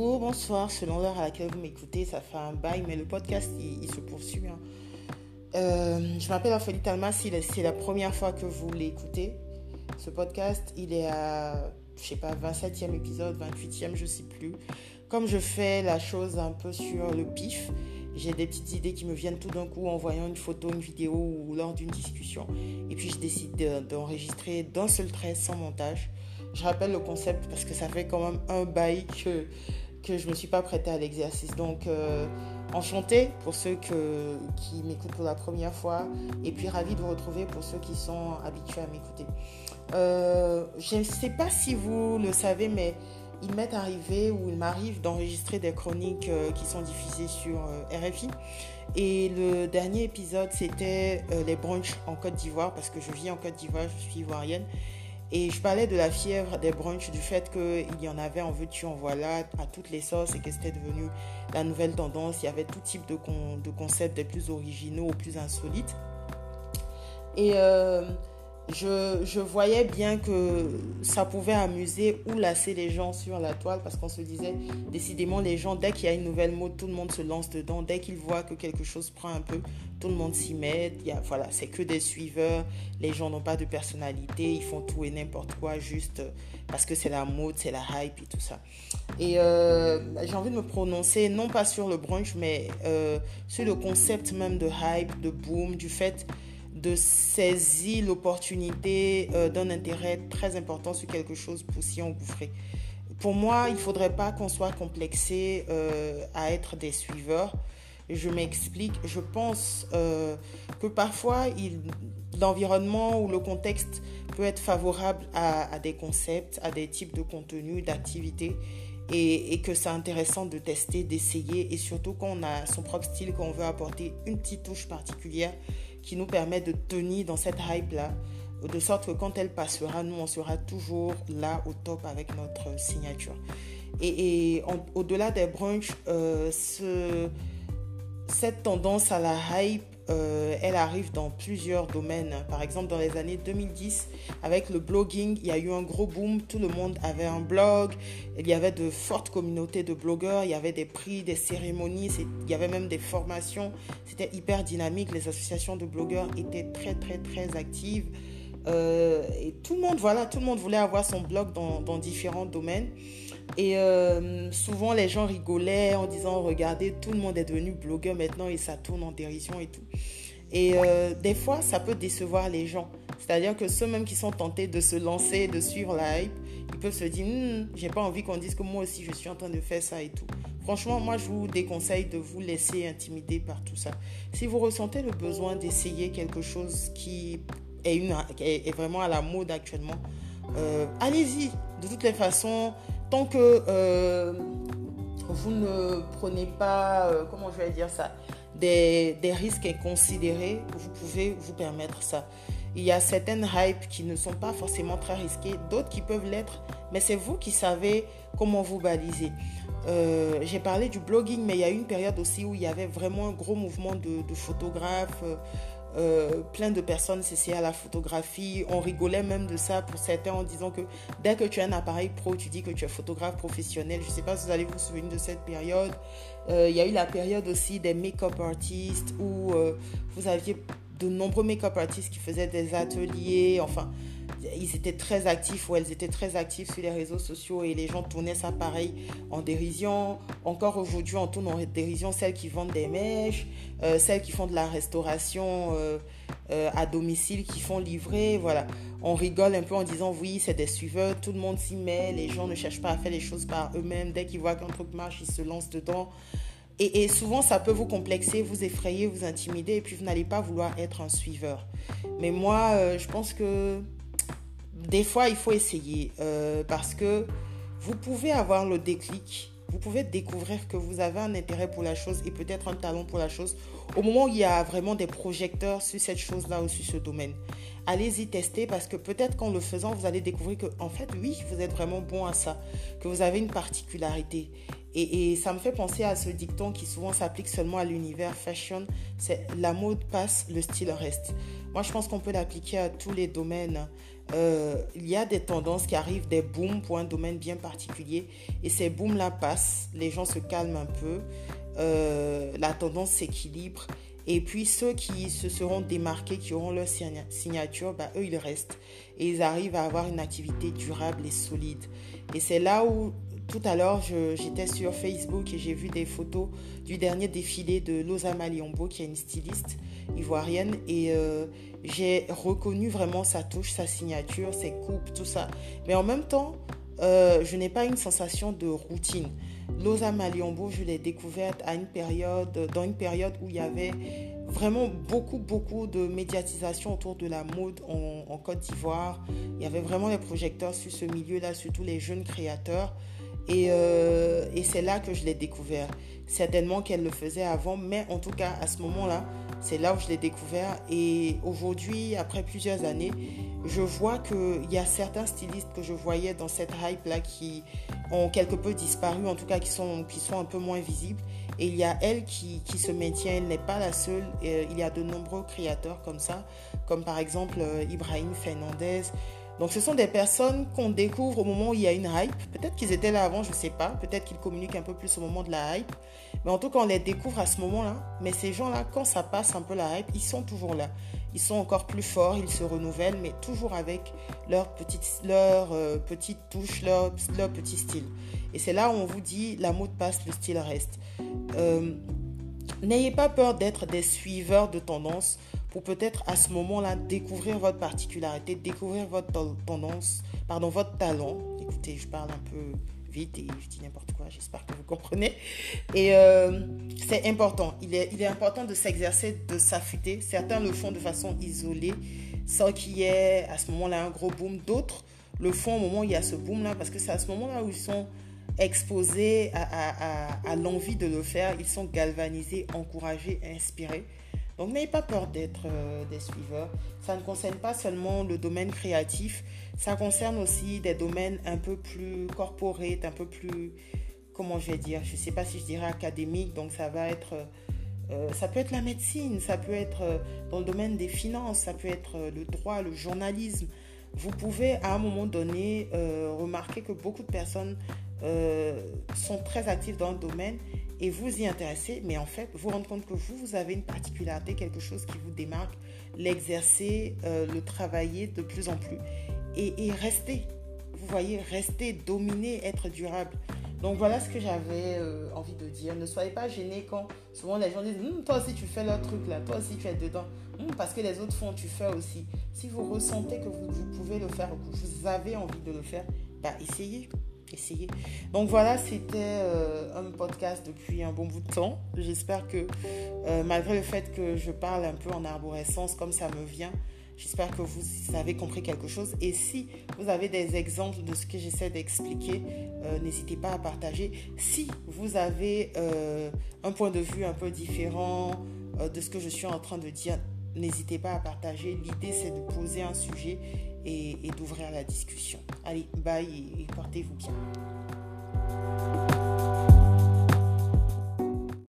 bonsoir, selon l'heure à laquelle vous m'écoutez, ça fait un bail, mais le podcast, il, se poursuit. Hein. Euh, je m'appelle Ophélie Talma, si c'est la première fois que vous l'écoutez. Ce podcast, il est à, je sais pas, 27e épisode, 28e, je sais plus. Comme je fais la chose un peu sur le pif, j'ai des petites idées qui me viennent tout d'un coup en voyant une photo, une vidéo ou lors d'une discussion. Et puis je décide d'enregistrer d'un seul trait sans montage. Je rappelle le concept parce que ça fait quand même un bail que, que je ne me suis pas prêtée à l'exercice. Donc, euh, enchanté pour ceux qui m'écoutent pour la première fois et puis ravi de vous retrouver pour ceux qui sont habitués à m'écouter. Euh, je ne sais pas si vous le savez, mais il m'est arrivé ou il m'arrive d'enregistrer des chroniques euh, qui sont diffusées sur RFI. Et le dernier épisode, c'était les brunchs en Côte d'Ivoire, parce que je vis en Côte d'Ivoire, je suis ivoirienne. Et je parlais de la fièvre des brunchs, du fait qu'il y en avait en veux-tu, en voilà, à toutes les sauces et que c'était devenu la nouvelle tendance. Il y avait tout type de, concepts des plus originaux aux plus insolites. Et euh, je, voyais bien que ça pouvait amuser ou lasser les gens sur la toile parce qu'on se disait, décidément, les gens, dès qu'il y a une nouvelle mode, tout le monde se lance dedans. Dès qu'ils voient que quelque chose prend un peu, tout le monde s'y met. Voilà, c'est que des suiveurs. Les gens n'ont pas de personnalité. Ils font tout et n'importe quoi juste parce que c'est la mode, c'est la hype et tout ça. Et euh, j'ai envie de me prononcer, non pas sur le brunch, mais euh, sur le concept même de hype, de boom, du fait de saisir l'opportunité euh, d'un intérêt très important sur quelque chose pour s'y engouffrer. Pour moi, il ne faudrait pas qu'on soit complexé euh, à être des suiveurs. Je m'explique. Je pense euh, que parfois, l'environnement ou le contexte peut être favorable à, des concepts, à des types de contenus, d'activités. Et, que c'est intéressant de tester, d'essayer, et surtout quand on a son propre style, qu'on veut apporter une petite touche particulière qui nous permet de tenir dans cette hype-là, de sorte que quand elle passera, nous, on sera toujours là au top avec notre signature. Et, au-delà des brunchs, euh, ce, cette tendance à la hype euh, elle arrive dans plusieurs domaines. Par exemple, dans les années 2010, avec le blogging, il y a eu un gros boom. Tout le monde avait un blog. Il y avait de fortes communautés de blogueurs. Il y avait des prix, des cérémonies. Il y avait même des formations. C'était hyper dynamique. Les associations de blogueurs étaient très, très, très actives. Euh, et tout le monde, voilà, tout le monde voulait avoir son blog dans, différents domaines. Et euh, souvent, les gens rigolaient en disant Regardez, tout le monde est devenu blogueur maintenant et ça tourne en dérision et tout. Et euh, des fois, ça peut décevoir les gens. C'est-à-dire que ceux mêmes qui sont tentés de se lancer, de suivre la hype, ils peuvent se dire hm, J'ai pas envie qu'on dise que moi aussi je suis en train de faire ça et tout. Franchement, moi, je vous déconseille de vous laisser intimider par tout ça. Si vous ressentez le besoin d'essayer quelque chose qui est, une, vraiment à la mode actuellement, euh, allez-y. De toutes les façons, tant que euh, vous ne prenez pas, euh, comment je vais dire ça, des, des, risques inconsidérés, vous pouvez vous permettre ça. Il y a certaines hypes qui ne sont pas forcément très risquées, d'autres qui peuvent l'être, mais c'est vous qui savez comment vous baliser. J'ai parlé du blogging, mais il y a eu une période aussi où il y avait vraiment un gros mouvement de photographes, euh, plein de personnes s'essayaient à la photographie. On rigolait même de ça pour certains en disant que dès que tu as un appareil pro, tu dis que tu es photographe professionnel. Je ne sais pas si vous allez vous souvenir de cette période. Euh, il y a eu la période aussi des make-up artistes où euh, vous aviez de nombreux make-up artistes qui faisaient des ateliers. Enfin, ils étaient très actifs ou elles étaient très actives sur les réseaux sociaux et les gens tournaient ça pareil en dérision. Encore aujourd'hui, on tourne en dérision celles qui vendent des mèches, euh, celles qui font de la restauration euh, euh, à domicile, qui font livrer. Voilà, on rigole un peu en disant oui, c'est des suiveurs, tout le monde s'y met, les gens ne cherchent pas à faire les choses par eux-mêmes. Dès qu'ils voient qu'un truc marche, ils se lancent dedans. Et, et, souvent, ça peut vous complexer, vous effrayer, vous intimider, et puis vous n'allez pas vouloir être un suiveur. Mais moi, je pense que des fois, il faut essayer euh, parce que vous pouvez avoir le déclic, vous pouvez découvrir que vous avez un intérêt pour la chose et peut-être un talent pour la chose au moment où il y a vraiment des projecteurs sur cette chose-là ou sur ce domaine. Allez-y tester parce que peut-être qu'en le faisant, vous allez découvrir que, en fait, oui, vous êtes vraiment bon à ça, que vous avez une particularité. Et, et ça me fait penser à ce dicton qui souvent s'applique seulement à l'univers fashion, c'est la mode passe, le style reste. Moi, je pense qu'on peut l'appliquer à tous les domaines. Il y a des tendances qui arrivent, des booms pour un domaine bien particulier. Et ces booms-là passent, les gens se calment un peu, la tendance s'équilibre. Et puis ceux qui se seront démarqués, qui auront leur signature, bah, eux, ils restent. Et ils arrivent à avoir une activité durable et solide. Et c'est là où tout à l'heure, j'étais sur Facebook et j'ai vu des photos du dernier défilé de Loza Maliombo, qui est une styliste ivoirienne. Et euh, j'ai reconnu vraiment sa touche, sa signature, ses coupes, tout ça. Mais en même temps, euh, je n'ai pas une sensation de routine. Loza Maliombo, je l'ai découverte à une période, dans une période où il y avait vraiment beaucoup, beaucoup de médiatisation autour de la mode en, Côte d'Ivoire. Il y avait vraiment les projecteurs sur ce milieu-là, surtout les jeunes créateurs. Euh, et, c'est là que je l'ai découvert. Certainement qu'elle le faisait avant, mais en tout cas, à ce moment-là, c'est là où je l'ai découvert. Et aujourd'hui, après plusieurs années, je vois qu'il y a certains stylistes que je voyais dans cette hype-là qui ont quelque peu disparu, en tout cas qui sont, qui sont un peu moins visibles. Et il y a elle qui, qui se maintient, elle n'est pas la seule. Euh, il y a de nombreux créateurs comme ça, comme par exemple euh, Ibrahim Fernandez. Donc ce sont des personnes qu'on découvre au moment où il y a une hype. Peut-être qu'ils étaient là avant, je ne sais pas. Peut-être qu'ils communiquent un peu plus au moment de la hype. Mais en tout cas, on les découvre à ce moment-là. Mais ces gens-là, quand ça passe un peu la hype, ils sont toujours là. Ils sont encore plus forts, ils se renouvellent, mais toujours avec leur petite, leur, euh, petite touche, leur, leur, petit style. Et c'est là où on vous dit, la mode passe, le style reste. Euh, n'ayez pas peur d'être des suiveurs de tendance pour peut-être à ce moment-là découvrir votre particularité, découvrir votre tendance, pardon, votre talent. Écoutez, je parle un peu vite et je dis n'importe quoi, j'espère que vous comprenez. Et euh, c'est important, il est, important de s'exercer, de s'affûter. Certains le font de façon isolée, sans qu'il y ait à ce moment-là un gros boom. D'autres le font au moment où il y a ce boom-là, parce que c'est à ce moment-là où ils sont exposés à l'envie de le faire, ils sont galvanisés, encouragés, inspirés. Donc n'ayez pas peur d'être euh, des suiveurs. Ça ne concerne pas seulement le domaine créatif, ça concerne aussi des domaines un peu plus corporate, un peu plus, comment je vais dire, je ne sais pas si je dirais académique, donc ça va être... Euh, ça peut être la médecine, ça peut être euh, dans le domaine des finances, ça peut être le droit, le journalisme. Vous pouvez à un moment donné remarquer que beaucoup de personnes sont très actives dans le domaine et vous y intéressez, mais en fait, vous rendez compte que vous, vous avez une particularité, quelque chose qui vous démarque, l'exercer, euh, le travailler de plus en plus et, rester. Vous voyez, rester, dominer, être durable. Donc voilà ce que j'avais euh, envie de dire. Ne soyez pas gênés quand souvent les gens disent hum, Toi aussi tu fais leur truc là, toi aussi tu es dedans. Hum, parce que les autres font, tu fais aussi. Si vous ressentez que vous, pouvez le faire, que vous avez envie de le faire, bah essayez essayer. Donc voilà, c'était euh, un podcast depuis un bon bout de temps. J'espère que euh, malgré le fait que je parle un peu en arborescence comme ça me vient, j'espère que vous avez compris quelque chose. Et si vous avez des exemples de ce que j'essaie d'expliquer, euh, n'hésitez pas à partager. Si vous avez un point de vue un peu différent de ce que je suis en train de dire, n'hésitez pas à partager. L'idée, c'est de poser un sujet et, d'ouvrir la discussion. Allez, bye et portez-vous bien.